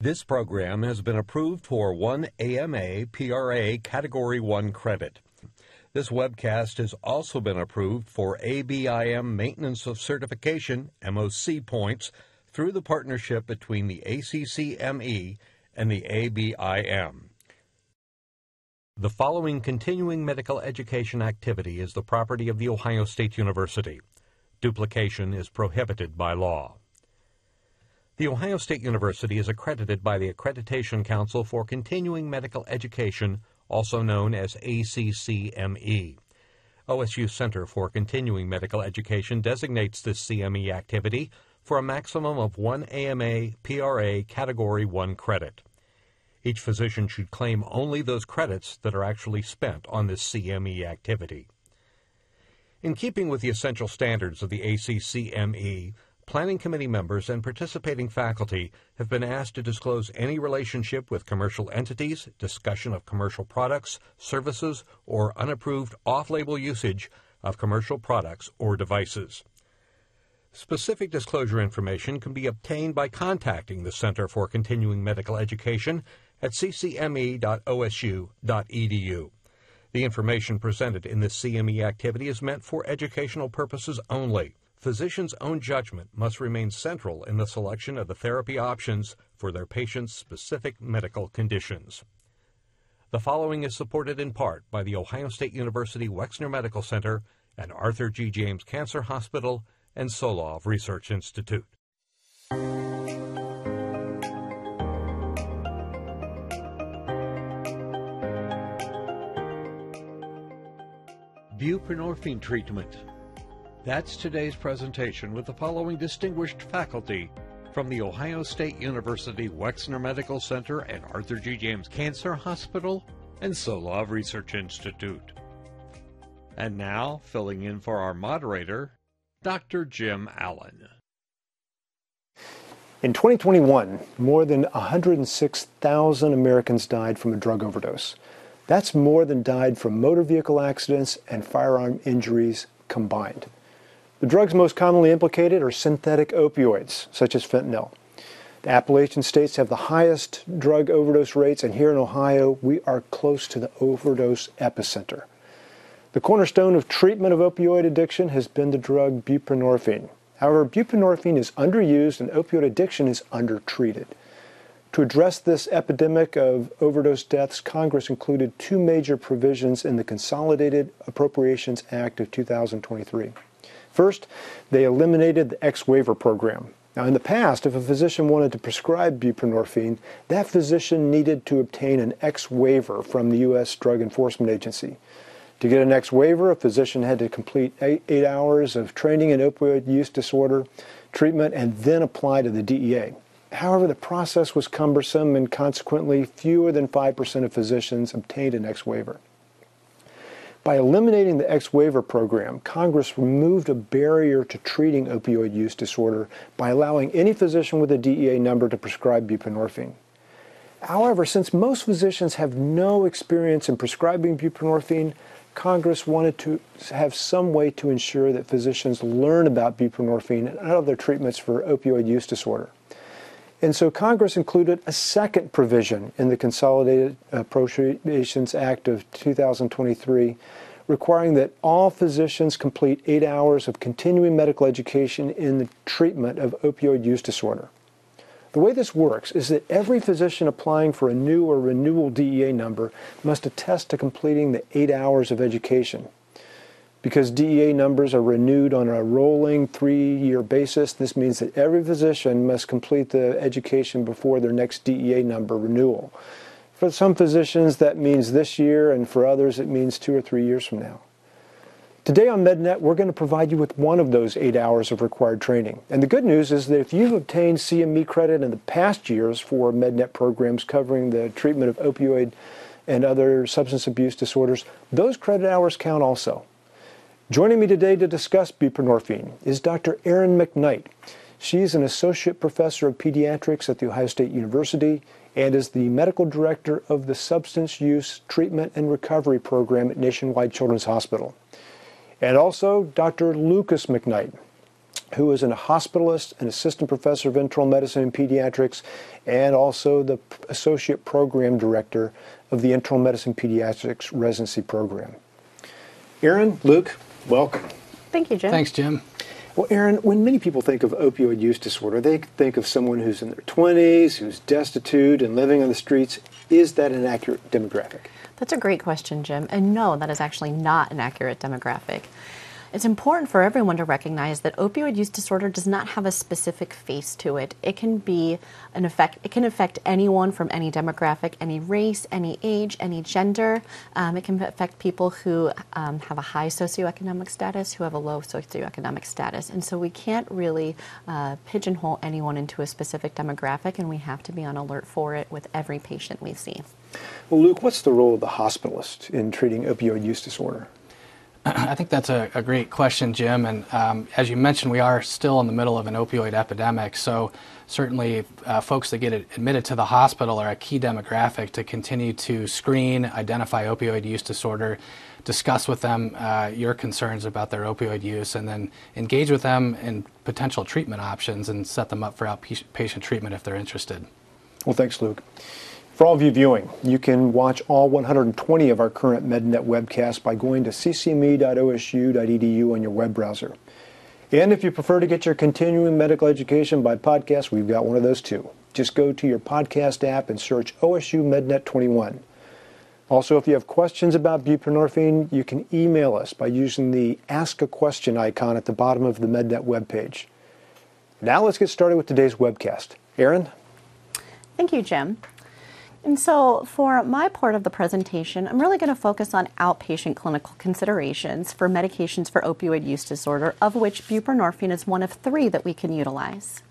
This program has been approved for one AMA PRA Category 1 credit. This webcast has also been approved for ABIM Maintenance of Certification MOC points through the partnership between the ACCME and the ABIM. The following continuing medical education activity is the property of The Ohio State University. Duplication is prohibited by law. The Ohio State University is accredited by the Accreditation Council for Continuing Medical Education, also known as ACCME. OSU Center for Continuing Medical Education designates this CME activity for a maximum of one AMA PRA Category 1 credit. Each physician should claim only those credits that are actually spent on this CME activity. In keeping with the essential standards of the ACCME, planning committee members and participating faculty have been asked to disclose any relationship with commercial entities, discussion of commercial products, services, or unapproved off label usage of commercial products or devices. Specific disclosure information can be obtained by contacting the Center for Continuing Medical Education at ccme.osu.edu. The information presented in this CME activity is meant for educational purposes only physicians' own judgment must remain central in the selection of the therapy options for their patients' specific medical conditions. The following is supported in part by the Ohio State University Wexner Medical Center and Arthur G. James Cancer Hospital and Solove Research Institute. Buprenorphine treatment that's today's presentation with the following distinguished faculty from The Ohio State University Wexner Medical Center and Arthur G. James Cancer Hospital and Solove Research Institute. And now, filling in for our moderator, Dr. Jim Allen. In 2021, more than 106,000 Americans died from a drug overdose. That's more than died from motor vehicle accidents and firearm injuries combined. The drugs most commonly implicated are synthetic opioids, such as fentanyl. The Appalachian states have the highest drug overdose rates, and here in Ohio, we are close to the overdose epicenter. The cornerstone of treatment of opioid addiction has been the drug buprenorphine. However, buprenorphine is underused and opioid addiction is undertreated. To address this epidemic of overdose deaths, Congress included two major provisions in the Consolidated Appropriations Act of 2023. First, they eliminated the X waiver program. Now, in the past, if a physician wanted to prescribe buprenorphine, that physician needed to obtain an X waiver from the U.S. Drug Enforcement Agency. To get an X waiver, a physician had to complete eight, eight hours of training in opioid use disorder treatment and then apply to the DEA. However, the process was cumbersome and consequently fewer than 5% of physicians obtained an X waiver. By eliminating the X waiver program, Congress removed a barrier to treating opioid use disorder by allowing any physician with a DEA number to prescribe buprenorphine. However, since most physicians have no experience in prescribing buprenorphine, Congress wanted to have some way to ensure that physicians learn about buprenorphine and other treatments for opioid use disorder. And so Congress included a second provision in the Consolidated Appropriations Act of 2023 requiring that all physicians complete eight hours of continuing medical education in the treatment of opioid use disorder. The way this works is that every physician applying for a new or renewal DEA number must attest to completing the eight hours of education. Because DEA numbers are renewed on a rolling three year basis, this means that every physician must complete the education before their next DEA number renewal. For some physicians, that means this year, and for others, it means two or three years from now. Today on MedNet, we're going to provide you with one of those eight hours of required training. And the good news is that if you've obtained CME credit in the past years for MedNet programs covering the treatment of opioid and other substance abuse disorders, those credit hours count also. Joining me today to discuss buprenorphine is Dr. Erin McKnight. She's an associate professor of pediatrics at The Ohio State University and is the medical director of the Substance Use Treatment and Recovery Program at Nationwide Children's Hospital. And also Dr. Lucas McKnight. who is a hospitalist and assistant professor of internal medicine and pediatrics, and also the associate program director of the internal medicine pediatrics residency program. Erin, Luke, welcome. Thank you, Jim. Thanks, Jim. Well, Erin, when many people think of opioid use disorder, they think of someone who's in their 20s, who's destitute and living on the streets. Is that an accurate demographic? That's a great question, Jim. And no, that is actually not an accurate demographic. It's important for everyone to recognize that opioid use disorder does not have a specific face to it. It can be an effect. It can affect anyone from any demographic, any race, any age, any gender. Um, it can affect people who um, have a high socioeconomic status, who have a low socioeconomic status, and so we can't really uh, pigeonhole anyone into a specific demographic, and we have to be on alert for it with every patient we see. Well, Luke, what's the role of the hospitalist in treating opioid use disorder? I think that's a, a great question, Jim. And um, as you mentioned, we are still in the middle of an opioid epidemic. So certainly, uh, folks that get admitted to the hospital are a key demographic to continue to screen, identify opioid use disorder, discuss with them uh, your concerns about their opioid use, and then engage with them in potential treatment options and set them up for outpatient treatment if they're interested. Well, thanks, Luke. For all of you viewing, you can watch all 120 of our current MedNet webcasts by going to ccme.osu.edu on your web browser. And if you prefer to get your continuing medical education by podcast, we've got one of those too. Just go to your podcast app and search OSU MedNet 21. Also, if you have questions about buprenorphine, you can email us by using the Ask a Question icon at the bottom of the MedNet webpage. Now let's get started with today's webcast. Erin? Thank you, Jim. And so, for my part of the presentation, I'm really going to focus on outpatient clinical considerations for medications for opioid use disorder, of which buprenorphine is one of three that we can utilize.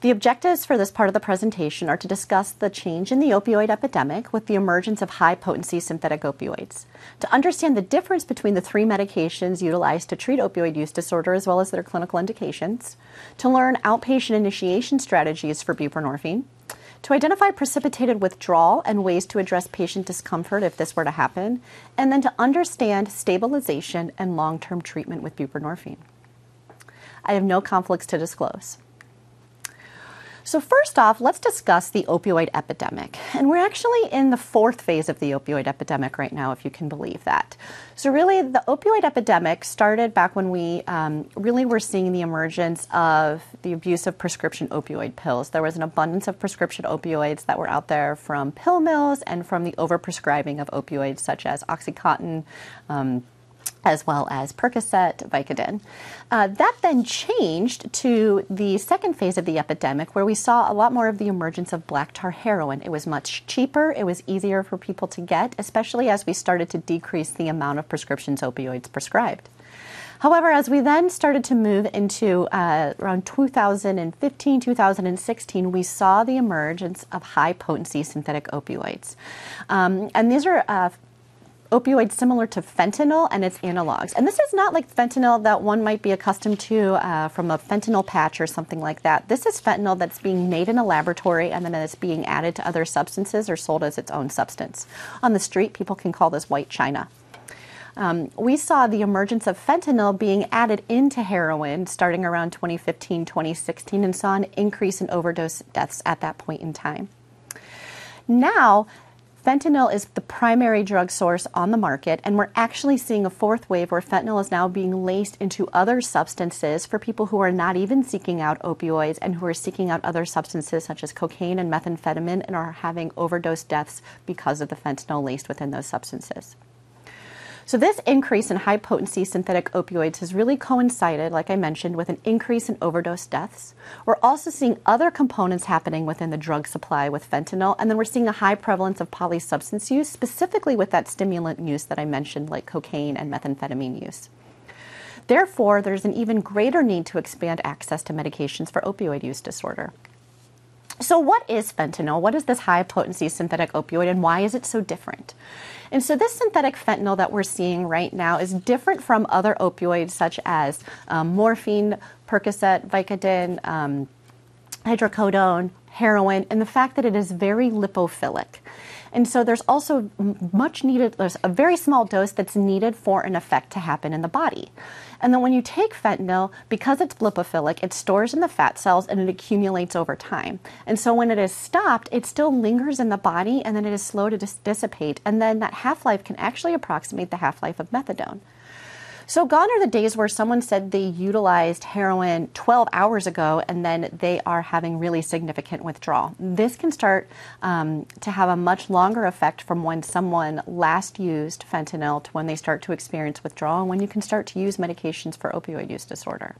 The objectives for this part of the presentation are to discuss the change in the opioid epidemic with the emergence of high potency synthetic opioids, to understand the difference between the three medications utilized to treat opioid use disorder as well as their clinical indications, to learn outpatient initiation strategies for buprenorphine, to identify precipitated withdrawal and ways to address patient discomfort if this were to happen, and then to understand stabilization and long term treatment with buprenorphine. I have no conflicts to disclose. So, first off, let's discuss the opioid epidemic. And we're actually in the fourth phase of the opioid epidemic right now, if you can believe that. So, really, the opioid epidemic started back when we um, really were seeing the emergence of the abuse of prescription opioid pills. There was an abundance of prescription opioids that were out there from pill mills and from the overprescribing of opioids such as Oxycontin. Um, as well as Percocet, Vicodin. Uh, that then changed to the second phase of the epidemic, where we saw a lot more of the emergence of black tar heroin. It was much cheaper, it was easier for people to get, especially as we started to decrease the amount of prescriptions opioids prescribed. However, as we then started to move into uh, around 2015, 2016, we saw the emergence of high potency synthetic opioids. Um, and these are uh, opioids similar to fentanyl and its analogs. And this is not like fentanyl that one might be accustomed to uh, from a fentanyl patch or something like that. This is fentanyl that's being made in a laboratory and then it's being added to other substances or sold as its own substance. On the street, people can call this white china. Um, we saw the emergence of fentanyl being added into heroin starting around 2015, 2016, and saw an increase in overdose deaths at that point in time. Now, Fentanyl is the primary drug source on the market, and we're actually seeing a fourth wave where fentanyl is now being laced into other substances for people who are not even seeking out opioids and who are seeking out other substances such as cocaine and methamphetamine and are having overdose deaths because of the fentanyl laced within those substances. So, this increase in high potency synthetic opioids has really coincided, like I mentioned, with an increase in overdose deaths. We're also seeing other components happening within the drug supply with fentanyl, and then we're seeing a high prevalence of polysubstance use, specifically with that stimulant use that I mentioned, like cocaine and methamphetamine use. Therefore, there's an even greater need to expand access to medications for opioid use disorder. So, what is fentanyl? What is this high potency synthetic opioid, and why is it so different? And so, this synthetic fentanyl that we're seeing right now is different from other opioids such as um, morphine, Percocet, Vicodin, um, hydrocodone, heroin, and the fact that it is very lipophilic. And so there's also much needed, there's a very small dose that's needed for an effect to happen in the body. And then when you take fentanyl, because it's lipophilic, it stores in the fat cells and it accumulates over time. And so when it is stopped, it still lingers in the body and then it is slow to dis- dissipate. And then that half life can actually approximate the half life of methadone. So, gone are the days where someone said they utilized heroin 12 hours ago and then they are having really significant withdrawal. This can start um, to have a much longer effect from when someone last used fentanyl to when they start to experience withdrawal and when you can start to use medications for opioid use disorder.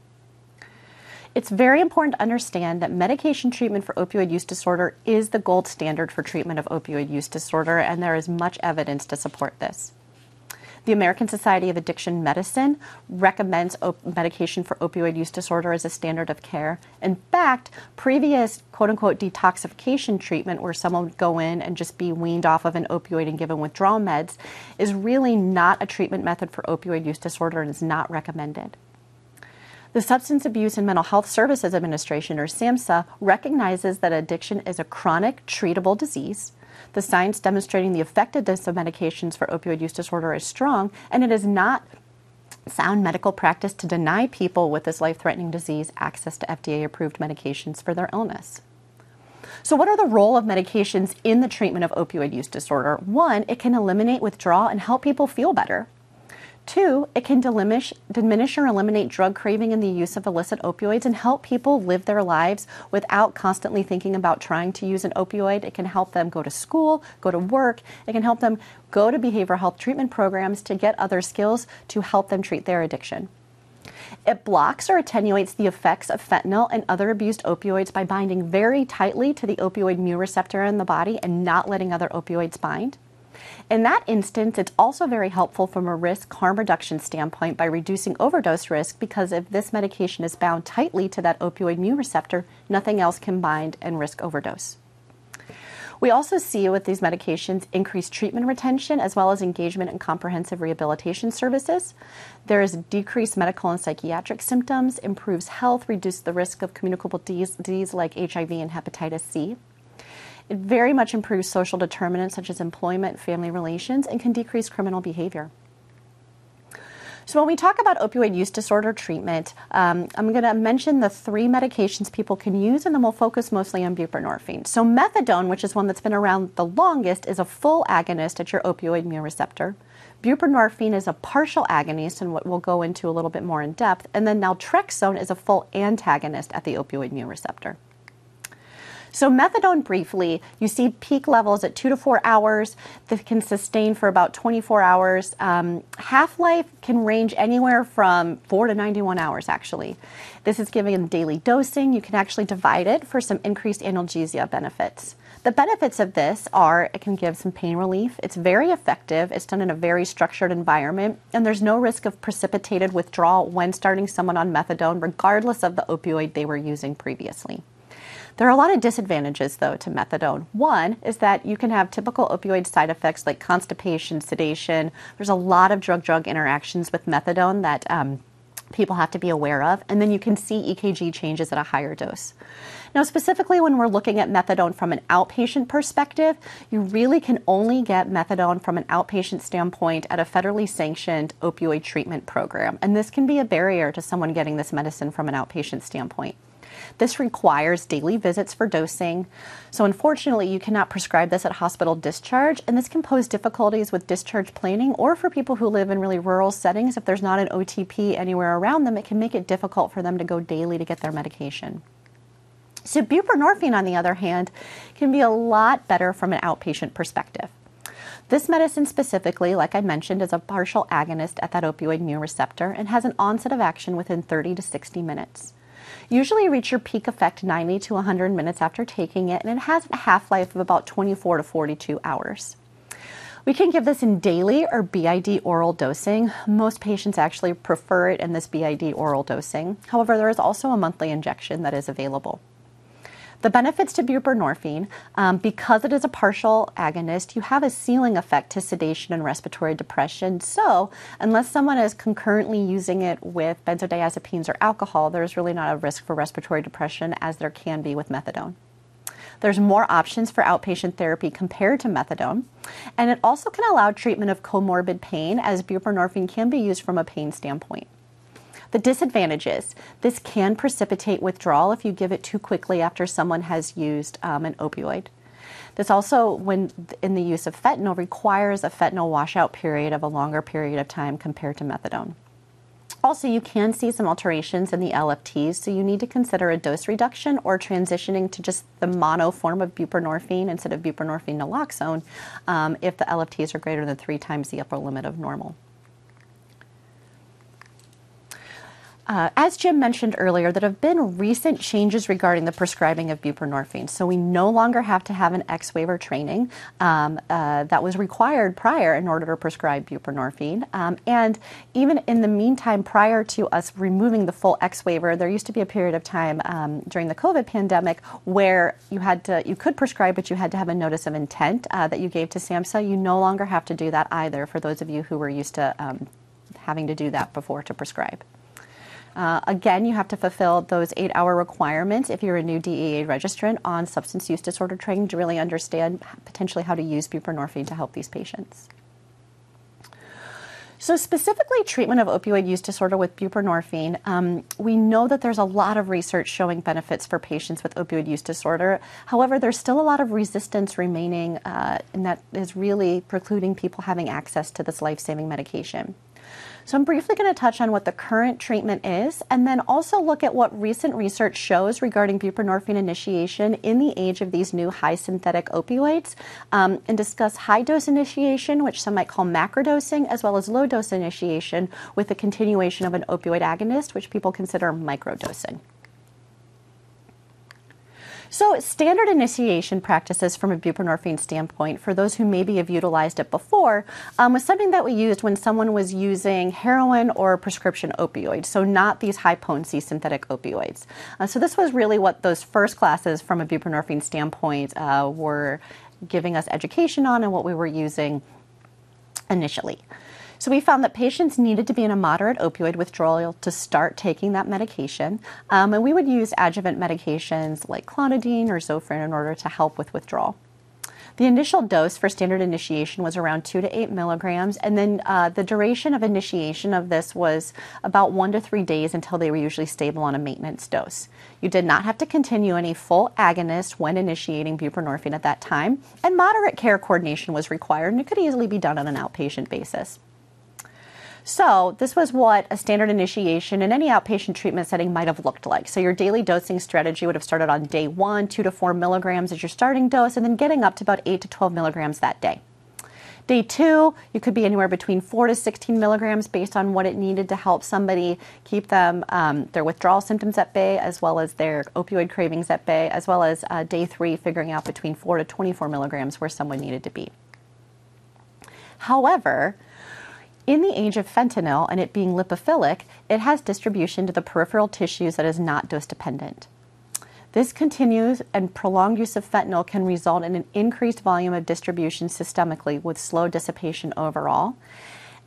It's very important to understand that medication treatment for opioid use disorder is the gold standard for treatment of opioid use disorder, and there is much evidence to support this. The American Society of Addiction Medicine recommends op- medication for opioid use disorder as a standard of care. In fact, previous quote unquote detoxification treatment, where someone would go in and just be weaned off of an opioid and given withdrawal meds, is really not a treatment method for opioid use disorder and is not recommended. The Substance Abuse and Mental Health Services Administration, or SAMHSA, recognizes that addiction is a chronic, treatable disease the science demonstrating the effectiveness of medications for opioid use disorder is strong, and it is not sound medical practice to deny people with this life threatening disease access to FDA approved medications for their illness. So, what are the role of medications in the treatment of opioid use disorder? One, it can eliminate withdrawal and help people feel better. Two, it can diminish, diminish or eliminate drug craving and the use of illicit opioids and help people live their lives without constantly thinking about trying to use an opioid. It can help them go to school, go to work. It can help them go to behavioral health treatment programs to get other skills to help them treat their addiction. It blocks or attenuates the effects of fentanyl and other abused opioids by binding very tightly to the opioid mu receptor in the body and not letting other opioids bind. In that instance, it's also very helpful from a risk harm reduction standpoint by reducing overdose risk because if this medication is bound tightly to that opioid mu receptor, nothing else can bind and risk overdose. We also see with these medications increased treatment retention as well as engagement in comprehensive rehabilitation services. There is decreased medical and psychiatric symptoms, improves health, reduces the risk of communicable disease like HIV and hepatitis C. It very much improves social determinants such as employment, family relations, and can decrease criminal behavior. So, when we talk about opioid use disorder treatment, um, I'm going to mention the three medications people can use, and then we'll focus mostly on buprenorphine. So, methadone, which is one that's been around the longest, is a full agonist at your opioid mu receptor. Buprenorphine is a partial agonist, and what we'll go into a little bit more in depth. And then naltrexone is a full antagonist at the opioid mu receptor. So, methadone briefly, you see peak levels at two to four hours that can sustain for about 24 hours. Um, Half life can range anywhere from four to 91 hours, actually. This is given daily dosing. You can actually divide it for some increased analgesia benefits. The benefits of this are it can give some pain relief. It's very effective. It's done in a very structured environment, and there's no risk of precipitated withdrawal when starting someone on methadone, regardless of the opioid they were using previously. There are a lot of disadvantages, though, to methadone. One is that you can have typical opioid side effects like constipation, sedation. There's a lot of drug drug interactions with methadone that um, people have to be aware of. And then you can see EKG changes at a higher dose. Now, specifically when we're looking at methadone from an outpatient perspective, you really can only get methadone from an outpatient standpoint at a federally sanctioned opioid treatment program. And this can be a barrier to someone getting this medicine from an outpatient standpoint. This requires daily visits for dosing. So, unfortunately, you cannot prescribe this at hospital discharge, and this can pose difficulties with discharge planning or for people who live in really rural settings. If there's not an OTP anywhere around them, it can make it difficult for them to go daily to get their medication. So, buprenorphine, on the other hand, can be a lot better from an outpatient perspective. This medicine specifically, like I mentioned, is a partial agonist at that opioid mu receptor and has an onset of action within 30 to 60 minutes. Usually reach your peak effect 90 to 100 minutes after taking it, and it has a half life of about 24 to 42 hours. We can give this in daily or BID oral dosing. Most patients actually prefer it in this BID oral dosing. However, there is also a monthly injection that is available. The benefits to buprenorphine, um, because it is a partial agonist, you have a ceiling effect to sedation and respiratory depression. So, unless someone is concurrently using it with benzodiazepines or alcohol, there's really not a risk for respiratory depression as there can be with methadone. There's more options for outpatient therapy compared to methadone. And it also can allow treatment of comorbid pain as buprenorphine can be used from a pain standpoint. The disadvantages this can precipitate withdrawal if you give it too quickly after someone has used um, an opioid. This also, when in the use of fentanyl, requires a fentanyl washout period of a longer period of time compared to methadone. Also, you can see some alterations in the LFTs, so you need to consider a dose reduction or transitioning to just the mono form of buprenorphine instead of buprenorphine naloxone um, if the LFTs are greater than three times the upper limit of normal. Uh, as Jim mentioned earlier, there have been recent changes regarding the prescribing of buprenorphine. So we no longer have to have an X waiver training um, uh, that was required prior in order to prescribe buprenorphine. Um, and even in the meantime, prior to us removing the full X waiver, there used to be a period of time um, during the COVID pandemic where you had to you could prescribe, but you had to have a notice of intent uh, that you gave to SAMHSA. You no longer have to do that either. For those of you who were used to um, having to do that before to prescribe. Uh, again, you have to fulfill those eight hour requirements if you're a new DEA registrant on substance use disorder training to really understand potentially how to use buprenorphine to help these patients. So, specifically, treatment of opioid use disorder with buprenorphine, um, we know that there's a lot of research showing benefits for patients with opioid use disorder. However, there's still a lot of resistance remaining, uh, and that is really precluding people having access to this life saving medication. So I'm briefly going to touch on what the current treatment is and then also look at what recent research shows regarding buprenorphine initiation in the age of these new high synthetic opioids um, and discuss high dose initiation, which some might call macrodosing, as well as low dose initiation with the continuation of an opioid agonist, which people consider microdosing. So, standard initiation practices from a buprenorphine standpoint, for those who maybe have utilized it before, um, was something that we used when someone was using heroin or prescription opioids, so not these high potency synthetic opioids. Uh, so, this was really what those first classes from a buprenorphine standpoint uh, were giving us education on and what we were using initially. So we found that patients needed to be in a moderate opioid withdrawal to start taking that medication. Um, and we would use adjuvant medications like clonidine or Zofran in order to help with withdrawal. The initial dose for standard initiation was around two to eight milligrams, and then uh, the duration of initiation of this was about one to three days until they were usually stable on a maintenance dose. You did not have to continue any full agonist when initiating buprenorphine at that time, and moderate care coordination was required, and it could easily be done on an outpatient basis. So, this was what a standard initiation in any outpatient treatment setting might have looked like. So, your daily dosing strategy would have started on day one, two to four milligrams as your starting dose, and then getting up to about eight to 12 milligrams that day. Day two, you could be anywhere between 4 to 16 milligrams based on what it needed to help somebody keep them um, their withdrawal symptoms at bay, as well as their opioid cravings at bay, as well as uh, day three, figuring out between 4 to 24 milligrams where someone needed to be. However, in the age of fentanyl and it being lipophilic, it has distribution to the peripheral tissues that is not dose dependent. This continues and prolonged use of fentanyl can result in an increased volume of distribution systemically with slow dissipation overall.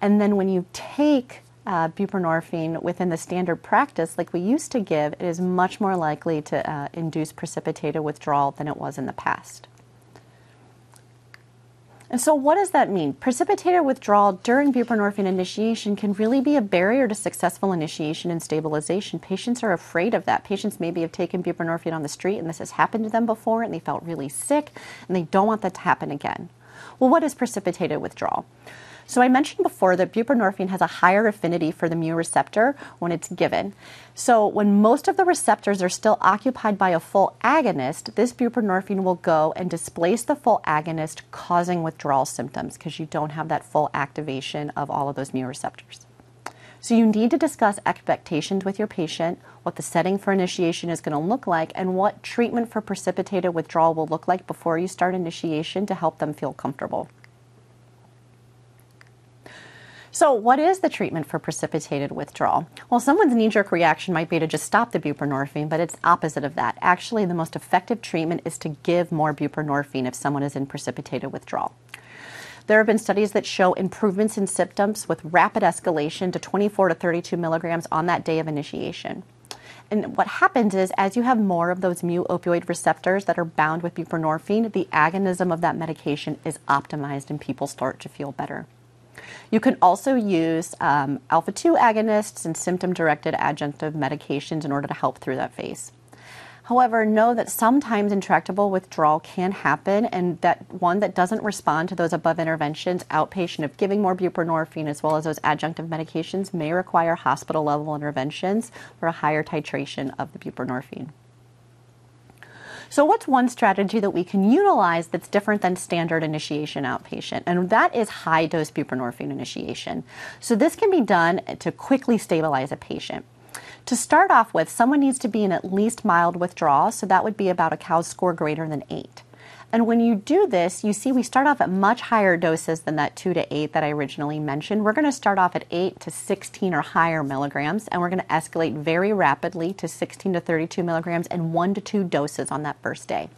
And then when you take uh, buprenorphine within the standard practice, like we used to give, it is much more likely to uh, induce precipitated withdrawal than it was in the past. And so, what does that mean? Precipitated withdrawal during buprenorphine initiation can really be a barrier to successful initiation and stabilization. Patients are afraid of that. Patients maybe have taken buprenorphine on the street and this has happened to them before and they felt really sick and they don't want that to happen again. Well, what is precipitated withdrawal? So I mentioned before that buprenorphine has a higher affinity for the mu receptor when it's given. So when most of the receptors are still occupied by a full agonist, this buprenorphine will go and displace the full agonist, causing withdrawal symptoms because you don't have that full activation of all of those mu receptors. So you need to discuss expectations with your patient, what the setting for initiation is going to look like, and what treatment for precipitated withdrawal will look like before you start initiation to help them feel comfortable. So, what is the treatment for precipitated withdrawal? Well, someone's knee jerk reaction might be to just stop the buprenorphine, but it's opposite of that. Actually, the most effective treatment is to give more buprenorphine if someone is in precipitated withdrawal. There have been studies that show improvements in symptoms with rapid escalation to 24 to 32 milligrams on that day of initiation. and what happens is, as you have more of those mu opioid receptors that are bound with buprenorphine, the agonism of that medication is optimized and people start to feel better. You can also use um, alpha 2 agonists and symptom directed adjunctive medications in order to help through that phase. However, know that sometimes intractable withdrawal can happen, and that one that doesn't respond to those above interventions, outpatient of giving more buprenorphine as well as those adjunctive medications, may require hospital level interventions for a higher titration of the buprenorphine. So, what's one strategy that we can utilize that's different than standard initiation outpatient? And that is high dose buprenorphine initiation. So, this can be done to quickly stabilize a patient. To start off with, someone needs to be in at least mild withdrawal, so that would be about a COWS score greater than 8. And when you do this, you see we start off at much higher doses than that 2 to 8 that I originally mentioned. We're going to start off at 8 to 16 or higher milligrams, and we're going to escalate very rapidly to 16 to 32 milligrams and 1 to 2 doses on that first day.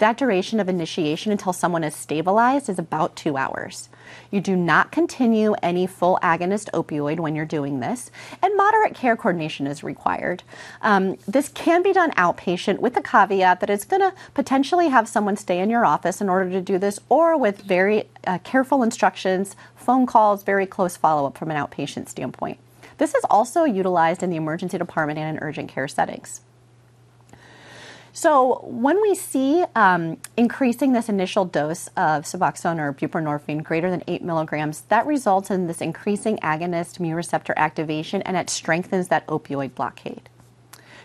That duration of initiation until someone is stabilized is about two hours. You do not continue any full agonist opioid when you're doing this, and moderate care coordination is required. Um, this can be done outpatient with the caveat that it's going to potentially have someone stay in your office in order to do this, or with very uh, careful instructions, phone calls, very close follow up from an outpatient standpoint. This is also utilized in the emergency department and in urgent care settings. So when we see um, increasing this initial dose of Suboxone or buprenorphine greater than 8 milligrams, that results in this increasing agonist mu receptor activation and it strengthens that opioid blockade.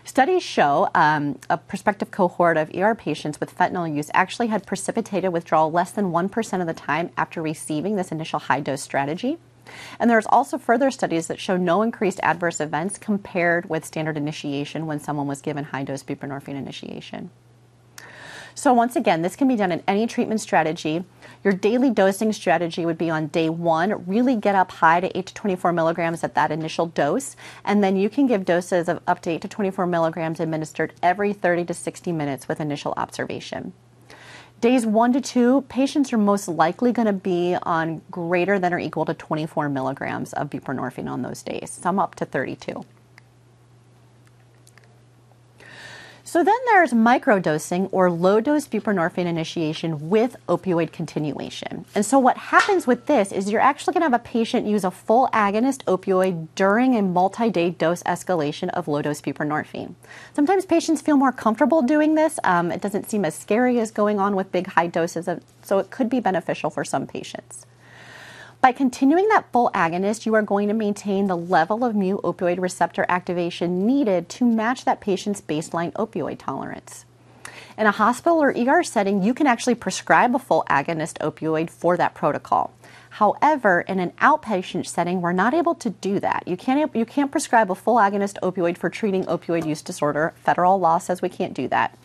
Studies show um, a prospective cohort of ER patients with fentanyl use actually had precipitated withdrawal less than 1% of the time after receiving this initial high dose strategy. And there's also further studies that show no increased adverse events compared with standard initiation when someone was given high dose buprenorphine initiation. So, once again, this can be done in any treatment strategy. Your daily dosing strategy would be on day one, really get up high to 8 to 24 milligrams at that initial dose, and then you can give doses of up to 8 to 24 milligrams administered every 30 to 60 minutes with initial observation. Days one to two, patients are most likely going to be on greater than or equal to 24 milligrams of buprenorphine on those days, some up to 32. So then there's microdosing or low dose buprenorphine initiation with opioid continuation. And so what happens with this is you're actually going to have a patient use a full agonist opioid during a multi day dose escalation of low dose buprenorphine. Sometimes patients feel more comfortable doing this. Um, it doesn't seem as scary as going on with big high doses, of, so it could be beneficial for some patients. By continuing that full agonist, you are going to maintain the level of mu opioid receptor activation needed to match that patient's baseline opioid tolerance. In a hospital or ER setting, you can actually prescribe a full agonist opioid for that protocol. However, in an outpatient setting, we're not able to do that. You can't, you can't prescribe a full agonist opioid for treating opioid use disorder. Federal law says we can't do that.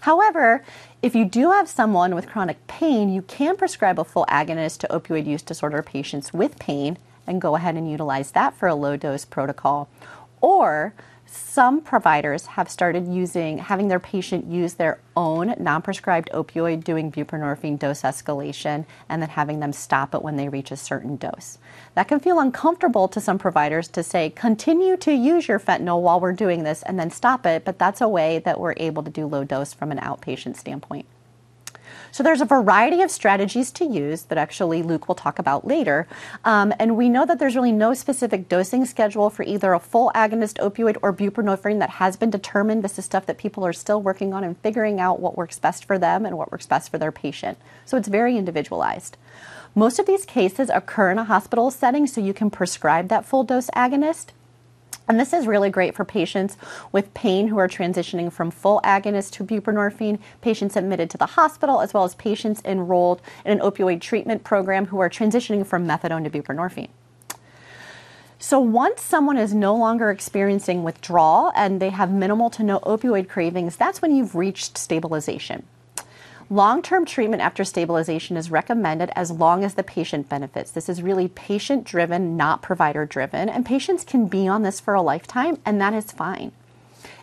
However, if you do have someone with chronic pain, you can prescribe a full agonist to opioid use disorder patients with pain and go ahead and utilize that for a low dose protocol. Or some providers have started using having their patient use their own non-prescribed opioid doing buprenorphine dose escalation and then having them stop it when they reach a certain dose that can feel uncomfortable to some providers to say continue to use your fentanyl while we're doing this and then stop it but that's a way that we're able to do low dose from an outpatient standpoint so there's a variety of strategies to use that actually Luke will talk about later. Um, and we know that there's really no specific dosing schedule for either a full agonist opioid or buprenorphine that has been determined. This is stuff that people are still working on and figuring out what works best for them and what works best for their patient. So it's very individualized. Most of these cases occur in a hospital setting, so you can prescribe that full dose agonist. And this is really great for patients with pain who are transitioning from full agonist to buprenorphine, patients admitted to the hospital, as well as patients enrolled in an opioid treatment program who are transitioning from methadone to buprenorphine. So, once someone is no longer experiencing withdrawal and they have minimal to no opioid cravings, that's when you've reached stabilization. Long term treatment after stabilization is recommended as long as the patient benefits. This is really patient driven, not provider driven, and patients can be on this for a lifetime, and that is fine.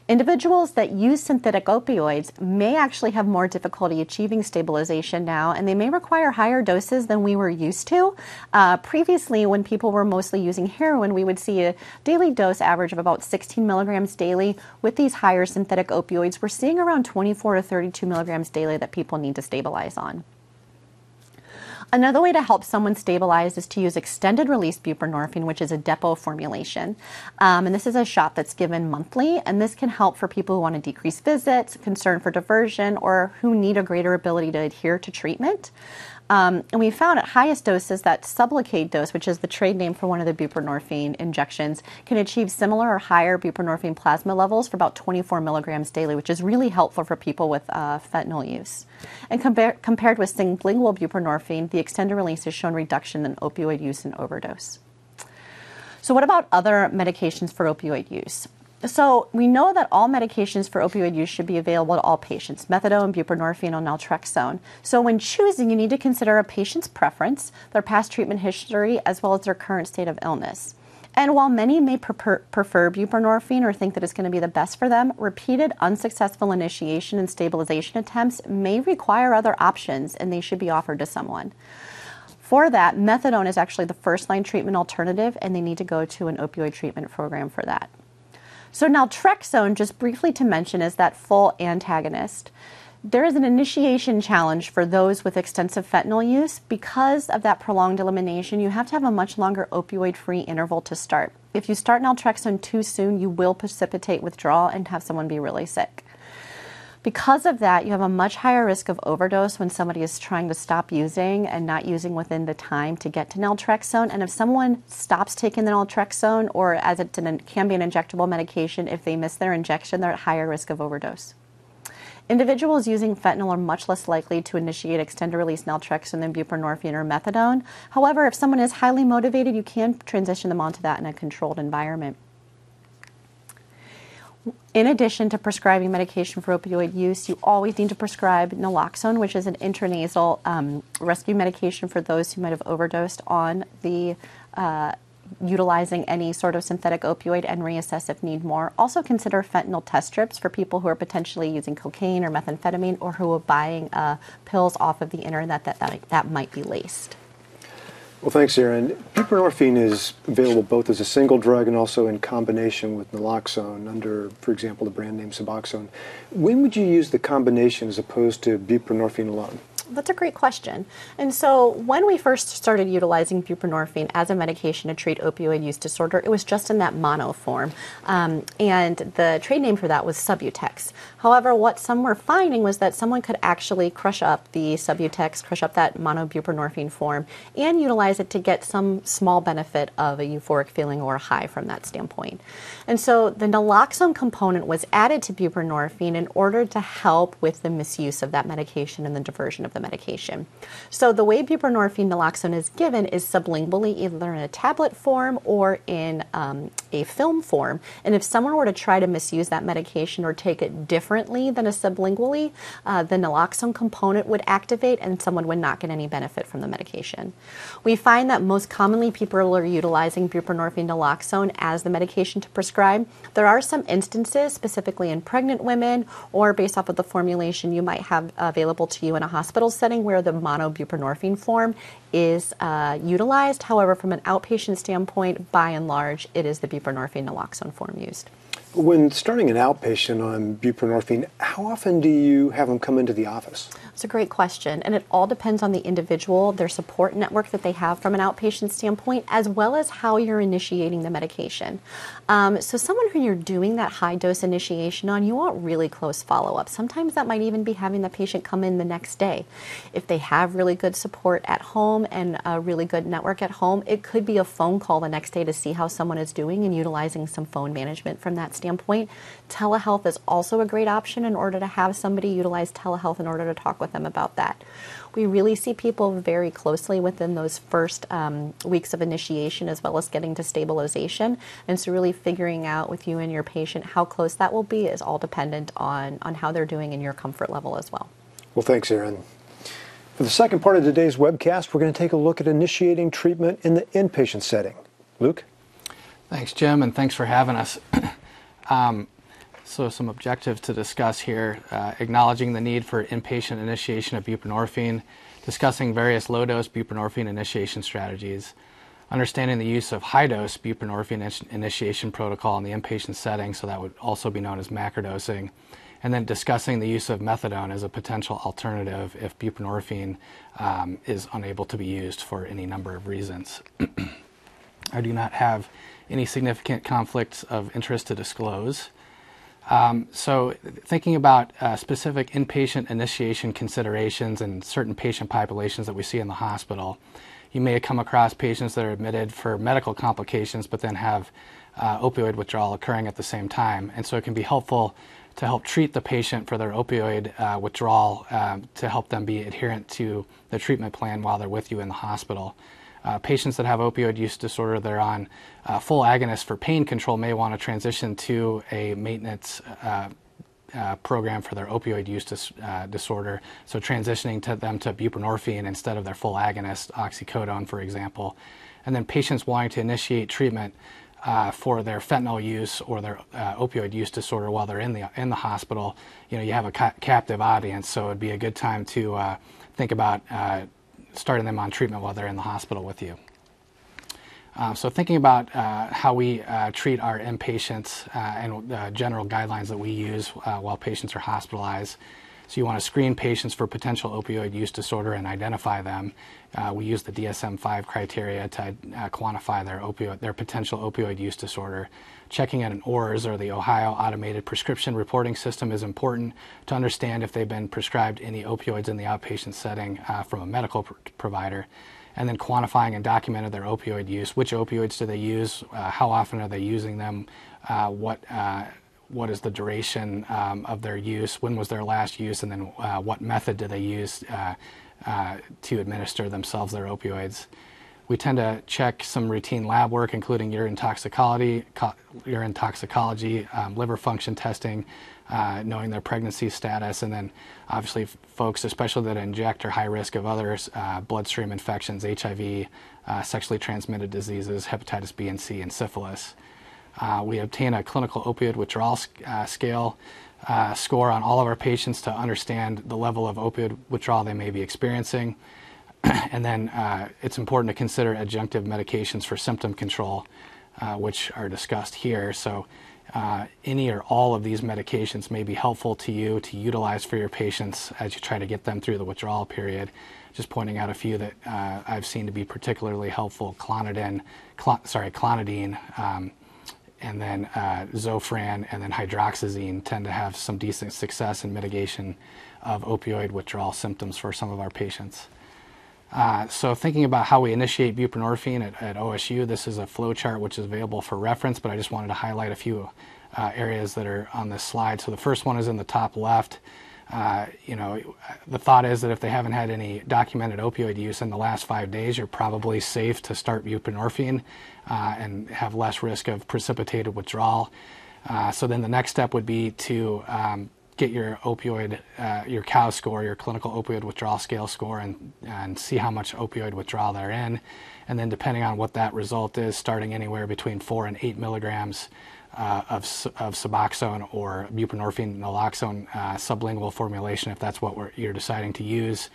Individuals that use synthetic opioids may actually have more difficulty achieving stabilization now, and they may require higher doses than we were used to. Uh, previously, when people were mostly using heroin, we would see a daily dose average of about 16 milligrams daily. With these higher synthetic opioids, we're seeing around 24 to 32 milligrams daily that people need to stabilize on. Another way to help someone stabilize is to use extended release buprenorphine, which is a depot formulation. Um, and this is a shot that's given monthly, and this can help for people who want to decrease visits, concern for diversion, or who need a greater ability to adhere to treatment. Um, and we found at highest doses that Sublocade dose, which is the trade name for one of the buprenorphine injections, can achieve similar or higher buprenorphine plasma levels for about 24 milligrams daily, which is really helpful for people with uh, fentanyl use. And compar- compared with sublingual buprenorphine, the extended release has shown reduction in opioid use and overdose. So, what about other medications for opioid use? So we know that all medications for opioid use should be available to all patients, methadone, buprenorphine, and naltrexone. So when choosing, you need to consider a patient's preference, their past treatment history, as well as their current state of illness. And while many may prefer, buprenorphine or think that it's going to be the best for them, repeated unsuccessful initiation and stabilization attempts may require other options and they should be offered to someone. For that, methadone is actually the first line treatment alternative, and they need to go to an opioid treatment program for that. So naltrexone, just briefly to mention, is that full antagonist. There is an initiation challenge for those with extensive fentanyl use. Because of that prolonged elimination, you have to have a much longer opioid free interval to start. If you start naltrexone too soon, you will precipitate withdrawal and have someone be really sick. Because of that, you have a much higher risk of overdose when somebody is trying to stop using and not using within the time to get to naltrexone. And if someone stops taking the naltrexone, or as it can be an injectable medication, if they miss their injection, they're at higher risk of overdose. Individuals using fentanyl are much less likely to initiate extended release naltrexone than buprenorphine or methadone. However, if someone is highly motivated, you can transition them onto that in a controlled environment. In addition to prescribing medication for opioid use, you always need to prescribe naloxone, which is an intranasal um, rescue medication for those who might have overdosed on the uh, utilizing any sort of synthetic opioid and reassess if need more. Also consider fentanyl test strips for people who are potentially using cocaine or methamphetamine or who are buying uh, pills off of the internet that, that, that might be laced. Well, thanks, Erin. Buprenorphine is available both as a single drug and also in combination with naloxone under, for example, the brand name Suboxone. When would you use the combination as opposed to buprenorphine alone? That's a great question. And so, when we first started utilizing buprenorphine as a medication to treat opioid use disorder, it was just in that mono form. Um, and the trade name for that was Subutex. However, what some were finding was that someone could actually crush up the Subutex, crush up that monobuprenorphine form, and utilize it to get some small benefit of a euphoric feeling or a high from that standpoint. And so, the naloxone component was added to buprenorphine in order to help with the misuse of that medication and the diversion of the medication. So the way buprenorphine naloxone is given is sublingually, either in a tablet form or in um, a film form. And if someone were to try to misuse that medication or take it differently than a sublingually, uh, the naloxone component would activate and someone would not get any benefit from the medication. We find that most commonly people are utilizing buprenorphine naloxone as the medication to prescribe. There are some instances, specifically in pregnant women or based off of the formulation you might have available to you in a hospital hospital setting where the monobuprenorphine form is uh, utilized. However, from an outpatient standpoint, by and large, it is the buprenorphine naloxone form used. When starting an outpatient on buprenorphine, how often do you have them come into the office? It's a great question, and it all depends on the individual, their support network that they have from an outpatient standpoint, as well as how you're initiating the medication. Um, so, someone who you're doing that high dose initiation on, you want really close follow up. Sometimes that might even be having the patient come in the next day. If they have really good support at home and a really good network at home, it could be a phone call the next day to see how someone is doing and utilizing some phone management from that standpoint. Telehealth is also a great option in order to have somebody utilize telehealth in order to talk with them about that. We really see people very closely within those first um, weeks of initiation as well as getting to stabilization. And so, really figuring out with you and your patient how close that will be is all dependent on, on how they're doing and your comfort level as well. Well, thanks, Erin. For the second part of today's webcast, we're going to take a look at initiating treatment in the inpatient setting. Luke? Thanks, Jim, and thanks for having us. um, So some objectives to discuss here, uh, acknowledging the need for inpatient initiation of buprenorphine, discussing various low-dose buprenorphine initiation strategies, understanding the use of high-dose buprenorphine initiation protocol in the inpatient setting, so that would also be known as macrodosing, and then discussing the use of methadone as a potential alternative if buprenorphine um, is unable to be used for any number of reasons. I do not have any significant conflicts of interest to disclose. Um, so, thinking about uh, specific inpatient initiation considerations and certain patient populations that we see in the hospital, you may come across patients that are admitted for medical complications but then have uh, opioid withdrawal occurring at the same time. And so, it can be helpful to help treat the patient for their opioid uh, withdrawal uh, to help them be adherent to the treatment plan while they're with you in the hospital. Uh, patients that have opioid use disorder, they're on uh, full agonists for pain control, may want to transition to a maintenance uh, uh program for their opioid use dis- uh, disorder. So transitioning to them to buprenorphine instead of their full agonist, oxycodone, for example. And then patients wanting to initiate treatment uh, for their fentanyl use or their uh, opioid use disorder while they're in the in the hospital, you know, you have a ca- captive audience, so it'd be a good time to uh, think about starting them on treatment while they're in the hospital with you. Uh, so thinking about uh, how we uh, treat our inpatients uh, and general guidelines that we use uh, while patients are hospitalized. So you want to screen patients for potential opioid use disorder and identify them. Uh, we use the DSM-5 criteria to quantify their opioid, their potential opioid use disorder. Checking at an ORS or the Ohio Automated Prescription Reporting System is important to understand if they've been prescribed any opioids in the outpatient setting from a medical pr- provider and then quantifying and documenting their opioid use. Which opioids do they use? Uh, how often are they using them? Uh, what uh, what is the duration um, of their use? When was their last use? And then uh, what method do they use uh, uh, to administer themselves their opioids? We tend to check some routine lab work, including urine toxicology, co- urine toxicology, um, liver function testing, uh, knowing their pregnancy status, and then obviously folks, especially that inject, are high risk of other uh, bloodstream infections, HIV, uh, sexually transmitted diseases, hepatitis B and C, and syphilis. Uh, we obtain a clinical opioid withdrawal uh, scale uh, score on all of our patients to understand the level of opioid withdrawal they may be experiencing. and then it's important to consider adjunctive medications for symptom control, which are discussed here. So uh, any or all of these medications may be helpful to you to utilize for your patients as you try to get them through the withdrawal period. Just pointing out a few that uh, I've seen to be particularly helpful: clonidine, cl- sorry, clonidine, um, and then uh, Zofran, and then hydroxyzine tend to have some decent success in mitigation of opioid withdrawal symptoms for some of our patients. Uh, so thinking about how we initiate buprenorphine at, at, OSU, this is a flow chart which is available for reference, but I just wanted to highlight a few uh, areas that are on this slide. So the first one is in the top left. Uh, you know, the thought is that if they haven't had any documented opioid use in the last five days, you're probably safe to start buprenorphine uh, and have less risk of precipitated withdrawal. Uh, so then the next step would be to um, get your opioid, uh, your COWS score, your clinical opioid withdrawal scale score, and, and see how much opioid withdrawal they're in. And then, depending on what that result is, starting anywhere between four and eight milligrams uh, of, of Suboxone or buprenorphine naloxone uh, sublingual formulation, if that's what you're deciding to use.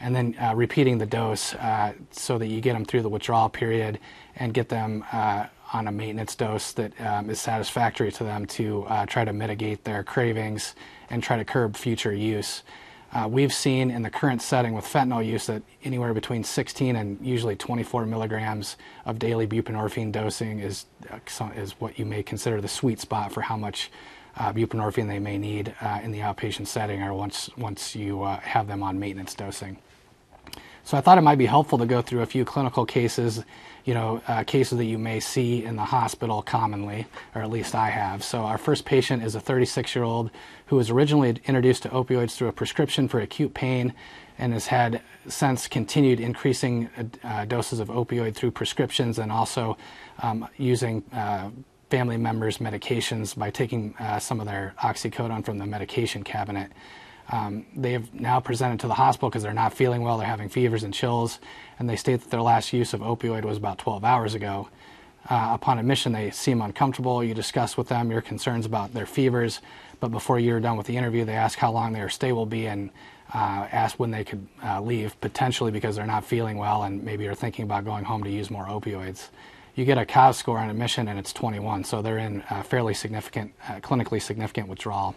And then uh, repeating the dose uh, so that you get them through the withdrawal period and get them uh, on a maintenance dose that um, is satisfactory to them to uh, try to mitigate their cravings and try to curb future use. Uh, we've seen in the current setting with fentanyl use that anywhere between 16 and usually 24 milligrams of daily buprenorphine dosing is, uh, is what you may consider the sweet spot for how much uh, buprenorphine they may need uh, in the outpatient setting or once, once you uh, have them on maintenance dosing. So I thought it might be helpful to go through a few clinical cases, you know, cases that you may see in the hospital commonly, or at least I have. So our first patient is a 36-year-old who was originally introduced to opioids through a prescription for acute pain and has had since continued increasing uh, doses of opioid through prescriptions and also um, using uh, family members' medications by taking uh, some of their oxycodone from the medication cabinet. Um, they have now presented to the hospital because they're not feeling well, they're having fevers and chills, and they state that their last use of opioid was about 12 hours ago. Uh, upon admission, they seem uncomfortable. You discuss with them your concerns about their fevers, but before you're done with the interview, they ask how long their stay will be and uh, ask when they could uh, leave, potentially because they're not feeling well and maybe are thinking about going home to use more opioids. You get a COWS score on admission and it's 21, so they're in fairly significant, uh, clinically significant withdrawal.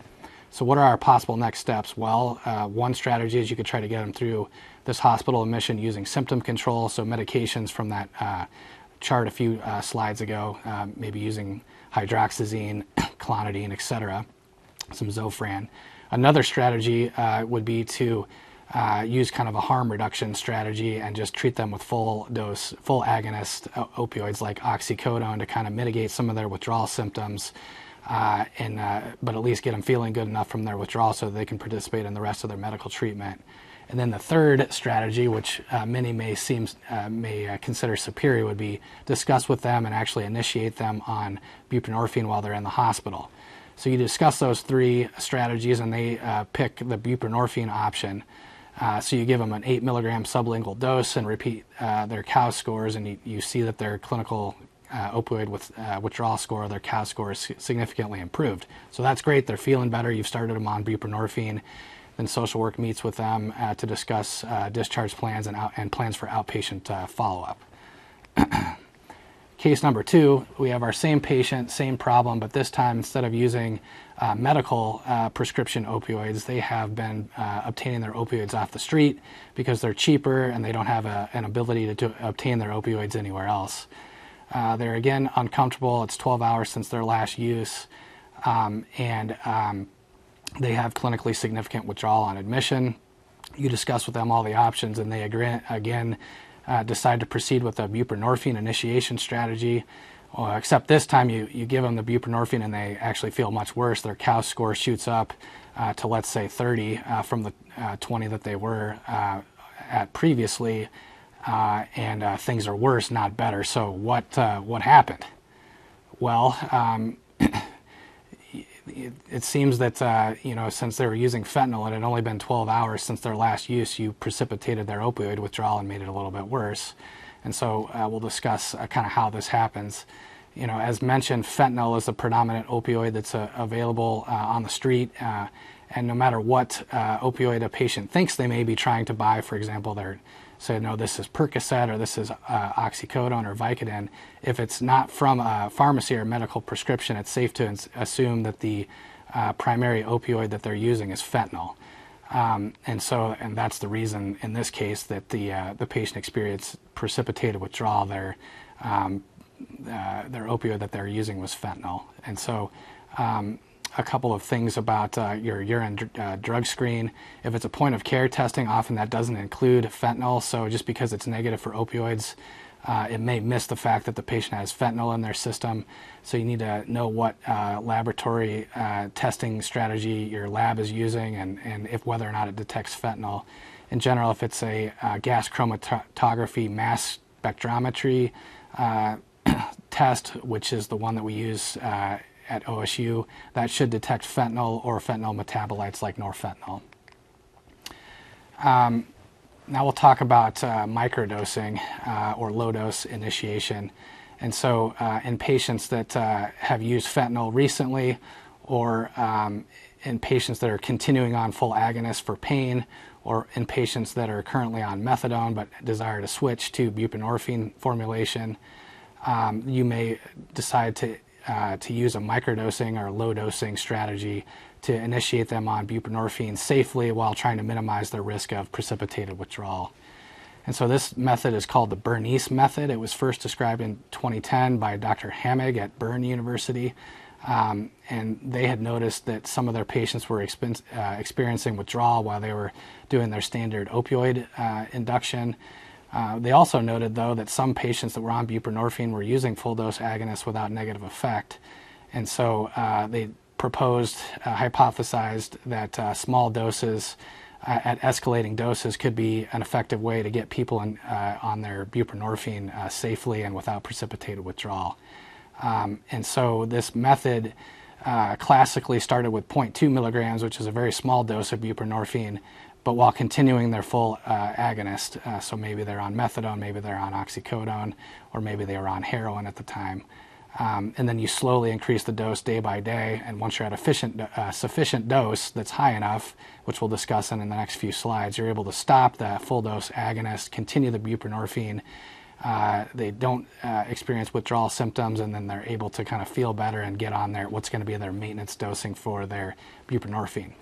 So, what are our possible next steps? Well, uh, one strategy is you could try to get them through this hospital admission using symptom control, so medications from that uh, chart a few uh, slides ago, uh, maybe using hydroxyzine, clonidine, et cetera, some Zofran. Another strategy uh, would be to uh, use kind of a harm reduction strategy and just treat them with full dose, full agonist uh, opioids like oxycodone to kind of mitigate some of their withdrawal symptoms. Uh, and uh, but at least get them feeling good enough from their withdrawal so they can participate in the rest of their medical treatment. And then the third strategy, which uh, many may seem uh, may uh, consider superior, would be discuss with them and actually initiate them on buprenorphine while they're in the hospital. So you discuss those three strategies, and they uh, pick the buprenorphine option. Uh, so you give them an eight milligram sublingual dose and repeat uh, their COWS scores, and you, you, see that their clinical opioid with, withdrawal score, their COWS score, is significantly improved. So that's great. They're feeling better. You've started them on buprenorphine then social work meets with them uh, to discuss uh, discharge plans and, out, and, plans for outpatient uh, follow-up. Case number two, we have our same patient, same problem, but this time instead of using uh, medical uh, prescription opioids, they have been uh, obtaining their opioids off the street because they're cheaper and they don't have a, an ability to, to, obtain their opioids anywhere else. they're again uncomfortable. It's 12 hours since their last use, um, and um, they have clinically significant withdrawal on admission. You discuss with them all the options, and they agree, again uh, decide to proceed with a buprenorphine initiation strategy. Uh, except this time, you, you give them the buprenorphine and they actually feel much worse. Their COWS score shoots up uh, to, let's say, 30 uh, from the uh, 20 that they were uh, at previously, and things are worse, not better. So, what, what happened? Well, um, it, it seems that uh, you know since they were using fentanyl, it had only been 12 hours since their last use. You precipitated their opioid withdrawal and made it a little bit worse. And so uh, we'll discuss uh, kind of how this happens. You know, as mentioned, fentanyl is the predominant opioid that's uh, available uh, on the street. Uh, and no matter what opioid a patient thinks they may be trying to buy, for example, they're say, no, this is Percocet or this is uh, oxycodone or Vicodin, if it's not from a pharmacy or medical prescription, it's safe to assume that the uh, primary opioid that they're using is fentanyl. Um, and so, and that's the reason in this case that the uh, the patient experienced precipitated withdrawal. Their um, uh, their opioid that they're using was fentanyl, and so um, a couple of things about uh, your urine uh, drug screen. If it's a point of care testing, often that doesn't include fentanyl. So just because it's negative for opioids, uh, it may miss the fact that the patient has fentanyl in their system. So you need to know what uh, laboratory uh, testing strategy your lab is using and, and if whether or not it detects fentanyl. In general, if it's a uh, gas chromatography mass spectrometry test, which is the one that we use at OSU that should detect fentanyl or fentanyl metabolites like norfentanyl. Um, now we'll talk about uh, microdosing uh, or low dose initiation. And so, uh, in patients that uh, have used fentanyl recently, or um, in patients that are continuing on full agonists for pain, or in patients that are currently on methadone but desire to switch to buprenorphine formulation, um, you may decide to uh, to use a microdosing or low dosing strategy to initiate them on buprenorphine safely while trying to minimize their risk of precipitated withdrawal. And so this method is called the Bernese method. It was first described in 2010 by Dr. Hammig at Bern University. Um, and they had noticed that some of their patients were expen- uh, experiencing withdrawal while they were doing their standard opioid uh, induction. Uh, they also noted, though, that some patients that were on buprenorphine were using full dose agonists without negative effect. And so uh, they proposed, uh, hypothesized that uh, small doses uh, at escalating doses could be an effective way to get people in, on their buprenorphine safely and without precipitated withdrawal. Um, and so this method classically started with 0.2 milligrams, which is a very small dose of buprenorphine but while continuing their full uh, agonist. Uh, so maybe they're on methadone, maybe they're on oxycodone, or maybe they were on heroin at the time. Um, and then you slowly increase the dose day by day. And once you're at a uh, sufficient dose that's high enough, which we'll discuss in, in the next few slides, you're able to stop the full dose agonist, continue the buprenorphine. Uh, they don't uh, experience withdrawal symptoms, and then they're able to kind of feel better and get on their what's going to be their maintenance dosing for their buprenorphine.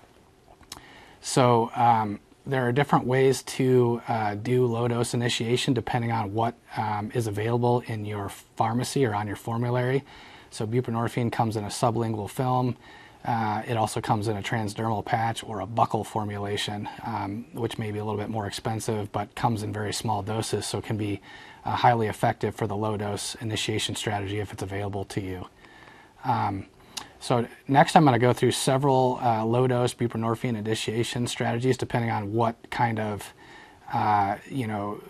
So um, there are different ways to uh, do low dose initiation depending on what um, is available in your pharmacy or on your formulary. So buprenorphine comes in a sublingual film. Uh, it also comes in a transdermal patch or a buccal formulation, um, which may be a little bit more expensive, but comes in very small doses, so can be uh, highly effective for the low dose initiation strategy if it's available to you. Um, so next I'm going to go through several uh, low-dose buprenorphine initiation strategies depending on what kind of uh, you know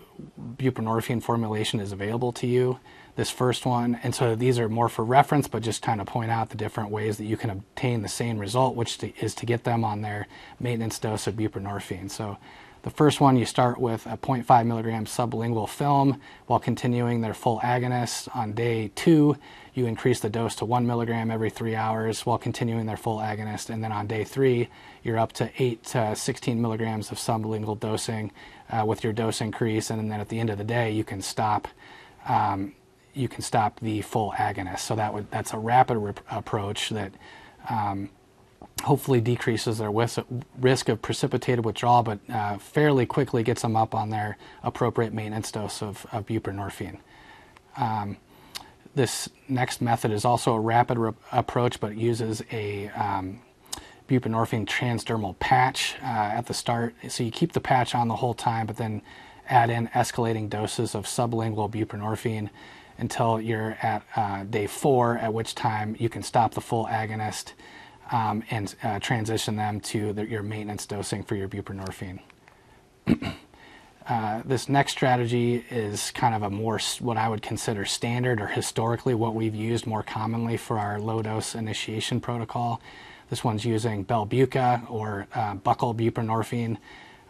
buprenorphine formulation is available to you. This first one, and so these are more for reference, but just kind of point out the different ways that you can obtain the same result, which to, is to get them on their maintenance dose of buprenorphine. So the first one, you start with a 0.5 milligram sublingual film while continuing their full agonist. On day two, you increase the dose to one milligram every three hours while continuing their full agonist. And then on day three, you're up to 8 to 16 milligrams of sublingual dosing uh, with your dose increase. And then at the end of the day, you can stop. Um, you can stop the full agonist. So that would that's a rapid rep- approach that um, hopefully decreases their risk of precipitated withdrawal, but uh, fairly quickly gets them up on their appropriate maintenance dose of, of buprenorphine. Um, this next method is also a rapid approach, but uses a um, buprenorphine transdermal patch uh, at the start. So you keep the patch on the whole time, but then add in escalating doses of sublingual buprenorphine until you're at uh, day four, at which time you can stop the full agonist um, and uh, transition them to the, your maintenance dosing for your buprenorphine. uh, this next strategy is kind of a more what I would consider standard or historically what we've used more commonly for our low dose initiation protocol. This one's using Belbuca or uh, buccal buprenorphine.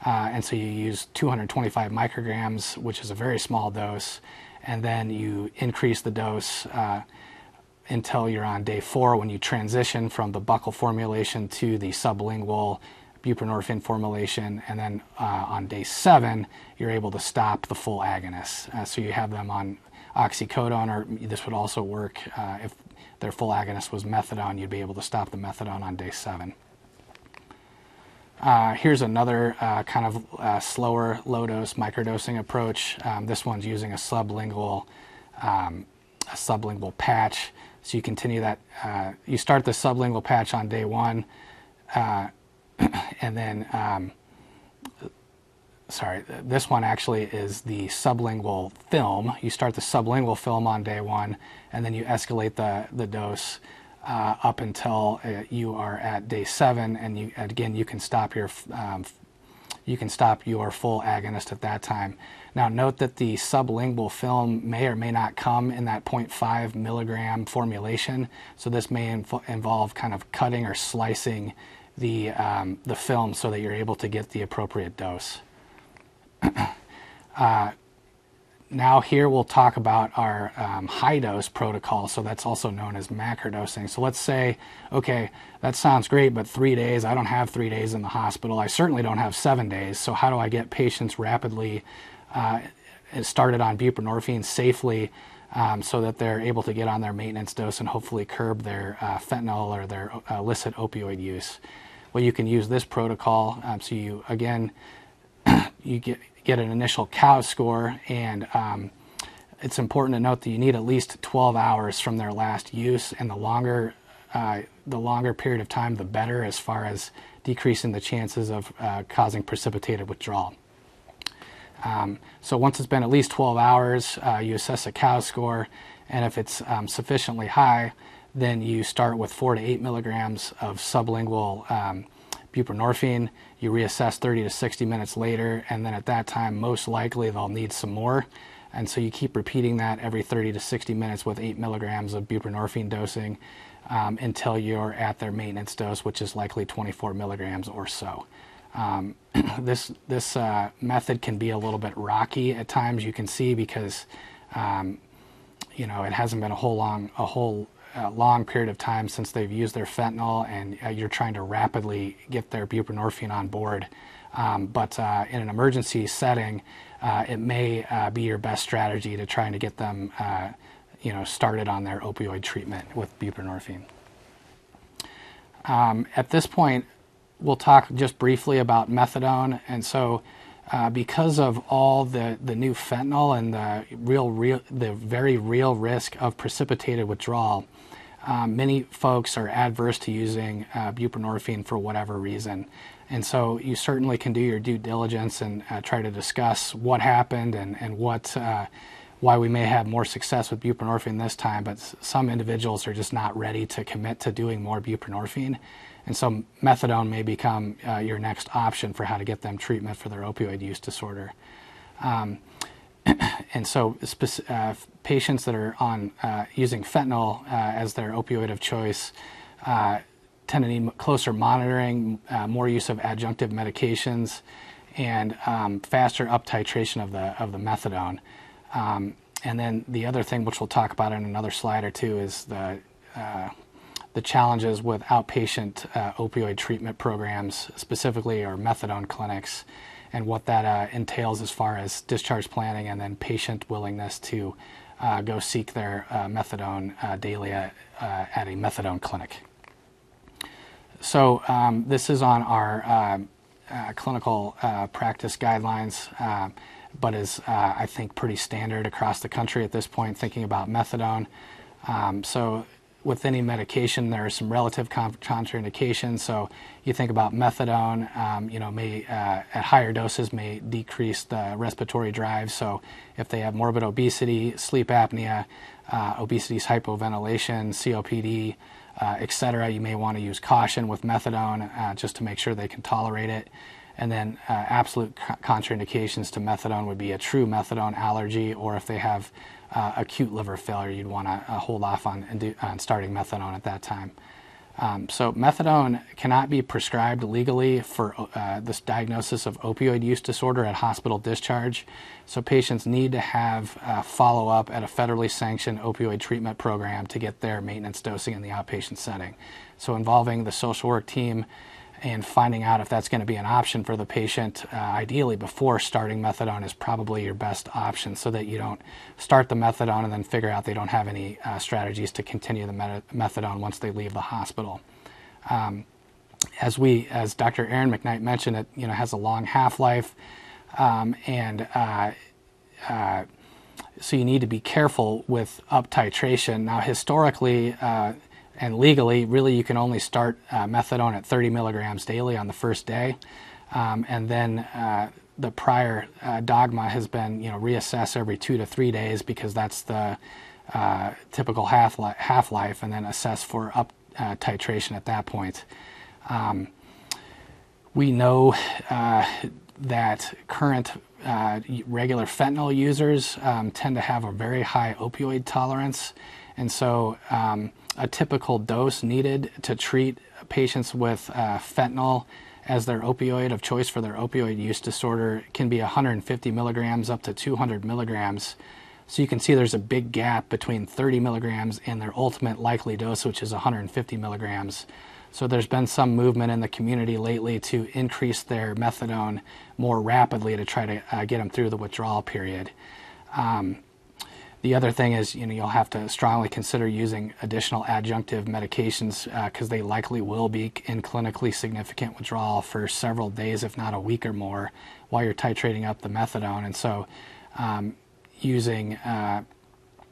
Uh, and so you use 225 micrograms, which is a very small dose, and then you increase the dose uh, until you're on day four when you transition from the buccal formulation to the sublingual buprenorphine formulation. And then uh, on day seven, you're able to stop the full agonist. Uh, so you have them on oxycodone, or this would also work uh, if their full agonist was methadone, you'd be able to stop the methadone on day seven. Uh, here's another uh, kind of uh, slower low dose microdosing approach. Um, this one's using a sublingual, um, a sublingual patch. So you continue that. Uh, you start the sublingual patch on day one, uh, and then, um, sorry, this one actually is the sublingual film. You start the sublingual film on day one, and then you escalate the, the dose uh, up until uh, you are at day seven, and you again you can stop your um, you can stop your full agonist at that time. Now, note that the sublingual film may or may not come in that 0.5 milligram formulation, so this may inv- involve kind of cutting or slicing the, um, the film so that you're able to get the appropriate dose. uh, now here we'll talk about our um, high dose protocol. So that's also known as macrodosing so let's say okay that sounds great but three days i don't have three days in the hospital. I certainly don't have seven days. So how do i get patients rapidly uh, started on buprenorphine safely um, so that they're able to get on their maintenance dose and hopefully curb their uh, fentanyl or their uh, illicit opioid use well you can use this protocol um, so you again you get get an initial COW score, and um, it's important to note that you need at least 12 hours from their last use, and the longer uh, the longer period of time, the better as far as decreasing the chances of uh, causing precipitated withdrawal. Um, so once it's been at least 12 hours, uh, you assess a COWS score, and if it's um, sufficiently high, then you start with four to eight milligrams of sublingual um, buprenorphine. You reassess 30 to 60 minutes later, and then at that time, most likely they'll need some more. And so you keep repeating that every 30 to 60 minutes with 8 milligrams of buprenorphine dosing um, until you're at their maintenance dose, which is likely 24 milligrams or so. Um, this this uh, method can be a little bit rocky at times. You can see because um, you know it hasn't been a whole long a whole uh, long period of time since they've used their fentanyl, and uh, you're trying to rapidly get their buprenorphine on board. Um, but uh, in an emergency setting, uh, it may uh, be your best strategy to trying to get them, you know, started on their opioid treatment with buprenorphine. Um, at this point, we'll talk just briefly about methadone. And so, uh, because of all the, the new fentanyl and the real, real the very real risk of precipitated withdrawal, um, many folks are adverse to using uh, buprenorphine for whatever reason. And so you certainly can do your due diligence and uh, try to discuss what happened and, and what, uh, why we may have more success with buprenorphine this time. But some individuals are just not ready to commit to doing more buprenorphine. And so methadone may become uh, your next option for how to get them treatment for their opioid use disorder. Um, and so uh, patients that are on uh, using fentanyl uh, as their opioid of choice uh, tend to need closer monitoring, uh, more use of adjunctive medications, and um, faster up titration of the of the methadone. Um, and then the other thing, which we'll talk about in another slide or two, is the the challenges with outpatient uh, opioid treatment programs, specifically or methadone clinics, and what that uh, entails as far as discharge planning and then patient willingness to uh, go seek their uh, methadone uh, daily at, uh, at, a methadone clinic. So um, this is on our clinical practice guidelines but is, I think, pretty standard across the country at this point, thinking about methadone. Um, so with any medication, there are some relative contraindications. So you think about methadone, um, you know, may uh, at higher doses may decrease the respiratory drive. So if they have morbid obesity, sleep apnea, uh, obesity, hypoventilation, COPD, uh, etc., you may want to use caution with methadone uh, just to make sure they can tolerate it. And then uh, absolute contraindications to methadone would be a true methadone allergy, or if they have uh, acute liver failure, you'd want to uh, hold off on, on, starting methadone at that time. Um, so methadone cannot be prescribed legally for uh, this diagnosis of opioid use disorder at hospital discharge. So patients need to have uh, follow up at a federally sanctioned opioid treatment program to get their maintenance dosing in the outpatient setting. So involving the social work team and finding out if that's going to be an option for the patient, uh, ideally before starting methadone, is probably your best option so that you don't start the methadone and then figure out they don't have any uh, strategies to continue the methadone once they leave the hospital. Um, as we, as Dr. Erin McKnight mentioned, it you know has a long half-life, um, and uh, uh so you need to be careful with up titration. Now, historically, uh, and legally, really, you can only start uh, methadone at 30 milligrams daily on the first day, um, and then uh, the prior uh, dogma has been, you know, reassess every two to three days because that's the uh, typical half li- half life, and then assess for up uh, titration at that point. Um, we know uh, that current regular fentanyl users um, tend to have a very high opioid tolerance, and so um, a typical dose needed to treat patients with uh, fentanyl as their opioid of choice for their opioid use disorder can be 150 milligrams up to 200 milligrams. So you can see there's a big gap between 30 milligrams and their ultimate likely dose, which is 150 milligrams. So there's been some movement in the community lately to increase their methadone more rapidly to try to uh, get them through the withdrawal period. Um, the other thing is, you know, you'll have to strongly consider using additional adjunctive medications because uh, they likely will be in clinically significant withdrawal for several days, if not a week or more, while you're titrating up the methadone. And so, um, using uh,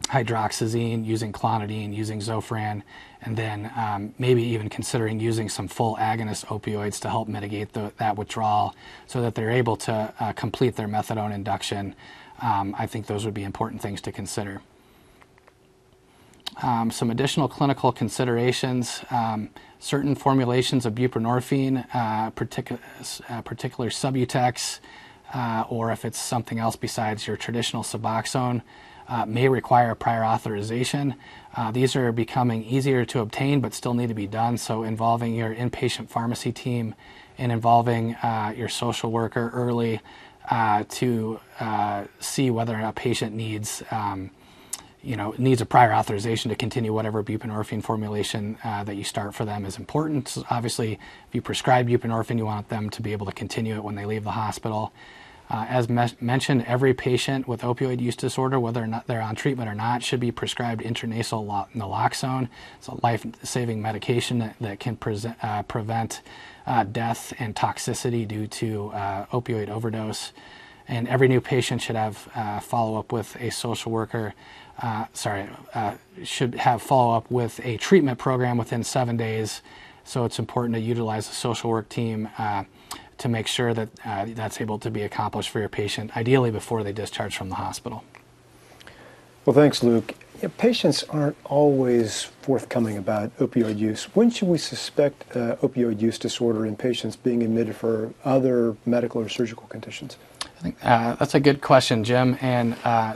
hydroxyzine, using clonidine, using Zofran, and then um, maybe even considering using some full agonist opioids to help mitigate the, that withdrawal so that they're able to uh, complete their methadone induction um, I think those would be important things to consider. Um, some additional clinical considerations. Um, certain formulations of buprenorphine, uh, uh, particular Subutex, uh, or if it's something else besides your traditional Suboxone, uh, may require prior authorization. Uh, these are becoming easier to obtain but still need to be done. So, involving your inpatient pharmacy team and involving uh, your social worker early uh, to uh, see whether a patient needs. Um, you know, needs a prior authorization to continue whatever buprenorphine formulation uh, that you start for them is important. So obviously, if you prescribe buprenorphine, you want them to be able to continue it when they leave the hospital. Uh, as me- mentioned, every patient with opioid use disorder, whether or not they're on treatment or not, should be prescribed intranasal lo- naloxone. It's a life-saving medication that, that can uh, prevent uh, death and toxicity due to uh, opioid overdose. And every new patient should have uh, follow-up with a social worker. Uh, sorry, should have follow-up with a treatment program within seven days. So it's important to utilize the social work team to make sure that uh, that's able to be accomplished for your patient, ideally before they discharge from the hospital. Well, thanks, Luke. Yeah, patients aren't always forthcoming about opioid use. When should we suspect uh, opioid use disorder in patients being admitted for other medical or surgical conditions? I think uh, that's a good question, Jim. And uh,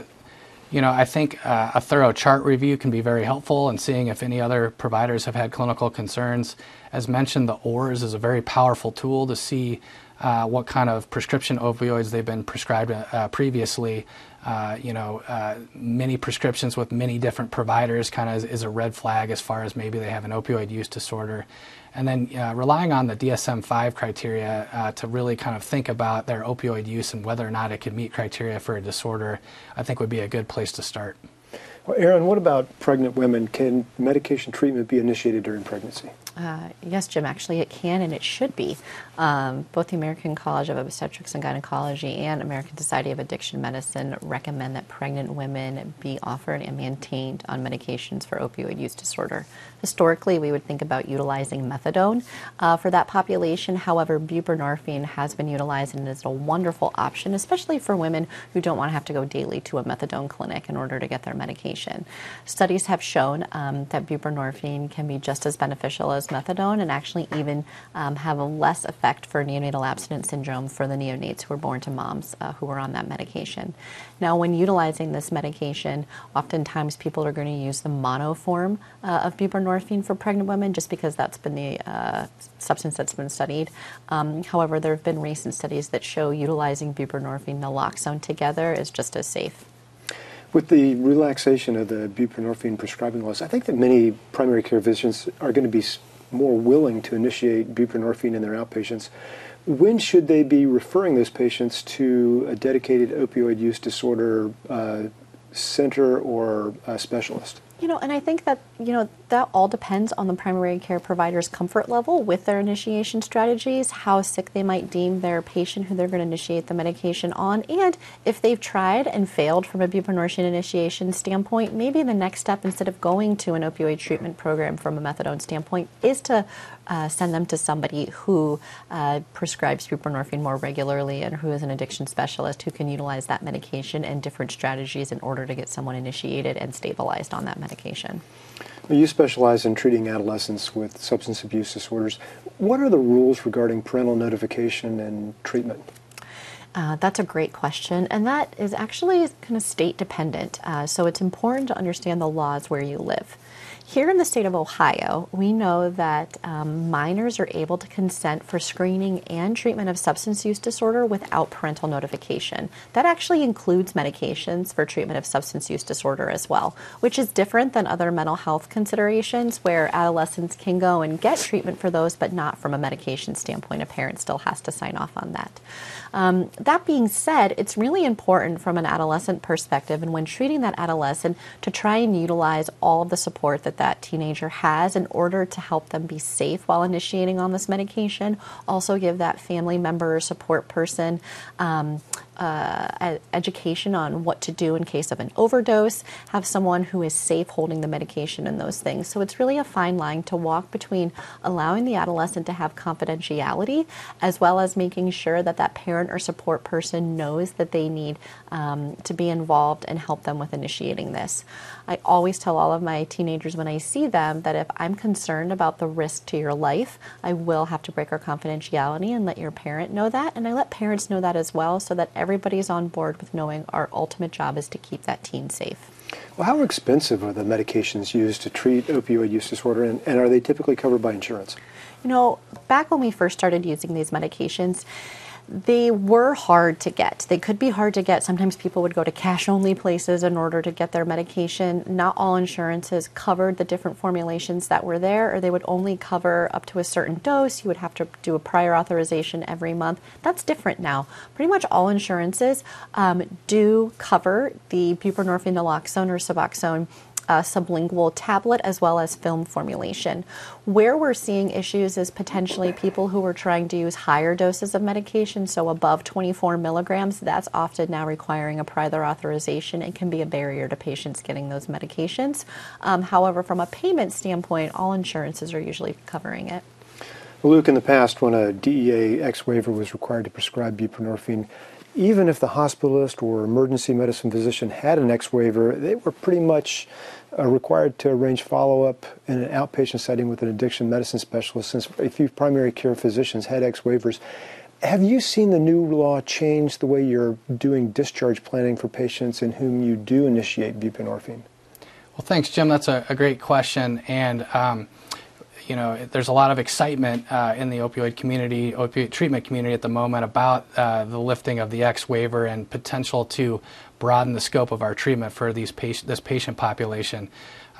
you know, I think uh, a thorough chart review can be very helpful in seeing if any other providers have had clinical concerns. As mentioned, the OARRS is a very powerful tool to see uh, what kind of prescription opioids they've been prescribed uh, previously. Uh, you know, uh, many prescriptions with many different providers kind of is, is, a red flag as far as maybe they have an opioid use disorder. And then uh, relying on the DSM 5 criteria uh, to really kind of think about their opioid use and whether or not it could meet criteria for a disorder, I think would be a good place to start. Well, Erin, what about pregnant women? Can medication treatment be initiated during pregnancy? Uh, yes, Jim, actually it can and it should be. Um, both the American College of Obstetrics and Gynecology and American Society of Addiction Medicine recommend that pregnant women be offered and maintained on medications for opioid use disorder. Historically, we would think about utilizing methadone uh, for that population. However, buprenorphine has been utilized and is a wonderful option, especially for women who don't want to have to go daily to a methadone clinic in order to get their medication. Studies have shown um, that buprenorphine can be just as beneficial as methadone and actually even um, have a less effect for neonatal abstinence syndrome for the neonates who are born to moms uh, who were on that medication. Now, when utilizing this medication, oftentimes people are going to use the mono form uh, of buprenorphine for pregnant women just because that's been the uh, substance that's been studied. Um, however, there have been recent studies that show utilizing buprenorphine and naloxone together is just as safe. With the relaxation of the buprenorphine prescribing laws, I think that many primary care physicians are going to be more willing to initiate buprenorphine in their outpatients. When should they be referring those patients to a dedicated opioid use disorder uh, center or specialist? You know, and I think that, you know, that all depends on the primary care provider's comfort level with their initiation strategies, how sick they might deem their patient who they're going to initiate the medication on, and if they've tried and failed from a buprenorphine initiation standpoint, maybe the next step instead of going to an opioid treatment program from a methadone standpoint is to uh, send them to somebody who uh, prescribes buprenorphine more regularly and who is an addiction specialist who can utilize that medication and different strategies in order to get someone initiated and stabilized on that medication. You specialize in treating adolescents with substance abuse disorders. What are the rules regarding parental notification and treatment? Uh, that's a great question, and that is actually kind of state dependent. Uh, so it's important to understand the laws where you live. Here in the state of Ohio, we know that um, minors are able to consent for screening and treatment of substance use disorder without parental notification. That actually includes medications for treatment of substance use disorder as well, which is different than other mental health considerations where adolescents can go and get treatment for those, but not from a medication standpoint. A parent still has to sign off on that. Um, that being said, it's really important from an adolescent perspective, and when treating that adolescent, to try and utilize all of the support that that teenager has in order to help them be safe while initiating on this medication. Also, give that family member or support person um, uh, education on what to do in case of an overdose, have someone who is safe holding the medication and those things. So it's really a fine line to walk between allowing the adolescent to have confidentiality as well as making sure that that parent or support person knows that they need um, to be involved and help them with initiating this. I always tell all of my teenagers when I see them that if I'm concerned about the risk to your life, I will have to break our confidentiality and let your parent know that. And I let parents know that as well so that every everybody's on board with knowing our ultimate job is to keep that teen safe. Well, how expensive are the medications used to treat opioid use disorder, and, and are they typically covered by insurance? You know, back when we first started using these medications, they were hard to get. They could be hard to get. Sometimes people would go to cash only places in order to get their medication. Not all insurances covered the different formulations that were there, or they would only cover up to a certain dose. You would have to do a prior authorization every month. That's different now. Pretty much all insurances um, do cover the buprenorphine naloxone or Suboxone uh, sublingual tablet as well as film formulation. Where we're seeing issues is potentially people who are trying to use higher doses of medication, so above 24 milligrams. That's often now requiring a prior authorization and can be a barrier to patients getting those medications. Um, however, from a payment standpoint, all insurances are usually covering it. Luke, in the past, when a DEA X waiver was required to prescribe buprenorphine, even if the hospitalist or emergency medicine physician had an X waiver, they were pretty much uh, required to arrange follow up in an outpatient setting with an addiction medicine specialist since a few primary care physicians had X waivers. Have you seen the new law change the way you're doing discharge planning for patients in whom you do initiate buprenorphine? Well, thanks, Jim. That's a, a great question. And um, you know, there's a lot of excitement uh, in the opioid community, opioid treatment community at the moment about uh, the lifting of the X waiver and potential to broaden the scope of our treatment for these patient, this patient population.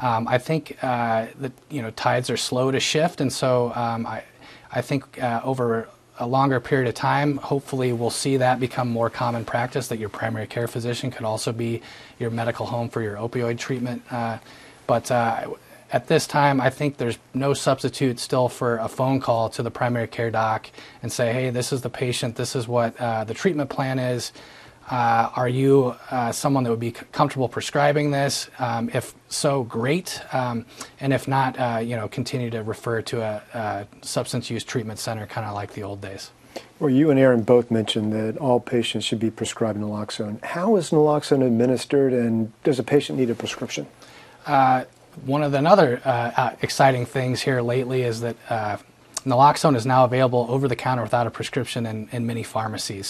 Um, I think uh, that you know tides are slow to shift, and so um, I, I think uh, over a longer period of time, hopefully we'll see that become more common practice. That your primary care physician could also be your medical home for your opioid treatment. Uh, but uh, at this time, I think there's no substitute still for a phone call to the primary care doc and say, hey, this is the patient, this is what uh, the treatment plan is. Uh, are you uh, someone that would be comfortable prescribing this? Um, if so, great. Um, and if not, uh, you know, continue to refer to a, substance use treatment center, kind of like the old days. Well, you and Erin both mentioned that all patients should be prescribed naloxone. How is naloxone administered, and does a patient need a prescription? Uh, one of the other uh, uh, exciting things here lately is that uh, naloxone is now available over the counter without a prescription in, in many pharmacies.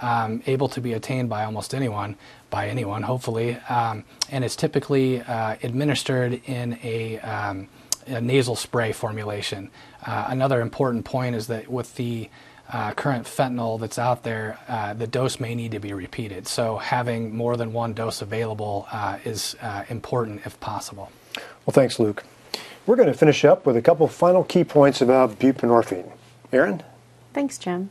So, um, able to be attained by almost anyone, by anyone, hopefully. Um, and it's typically uh, administered in a, um, a, nasal spray formulation. Uh, another important point is that with the uh, current fentanyl that's out there, uh, the dose may need to be repeated. So having more than one dose available uh, is uh, important if possible. Well, thanks, Luke. We're going to finish up with a couple final key points about buprenorphine. Erin? Thanks, Jim.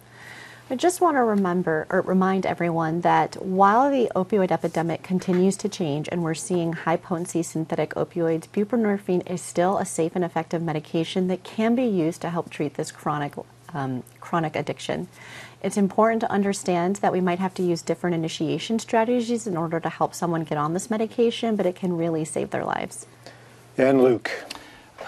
I just want to remember or remind everyone that while the opioid epidemic continues to change and we're seeing high potency synthetic opioids, buprenorphine is still a safe and effective medication that can be used to help treat this chronic um, chronic addiction. It's important to understand that we might have to use different initiation strategies in order to help someone get on this medication, but it can really save their lives. And Luke.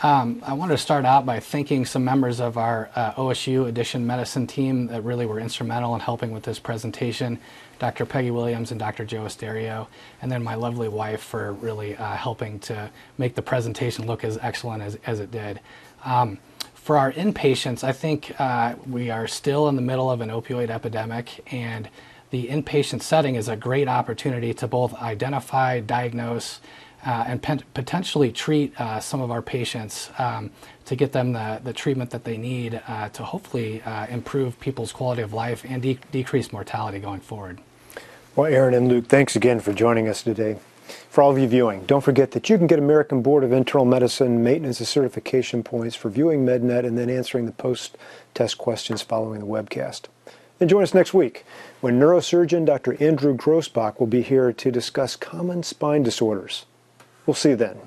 Um, I wanted to start out by thanking some members of our uh, OSU addiction medicine team that really were instrumental in helping with this presentation. Dr. Peggy Williams and Dr. Joe Asterio, and then my lovely wife for really uh, helping to make the presentation look as excellent as, as it did. Um, for our inpatients, I think uh, we are still in the middle of an opioid epidemic, and the inpatient setting is a great opportunity to both identify, diagnose, uh, and potentially treat uh, some of our patients um, to get them the, the treatment that they need uh, to hopefully uh, improve people's quality of life and de- decrease mortality going forward. Well, Erin and Luke, thanks again for joining us today. For all of you viewing, don't forget that you can get American Board of Internal Medicine maintenance and certification points for viewing MedNet and then answering the post-test questions following the webcast. And join us next week when neurosurgeon Dr. Andrew Grossbach will be here to discuss common spine disorders. We'll see you then.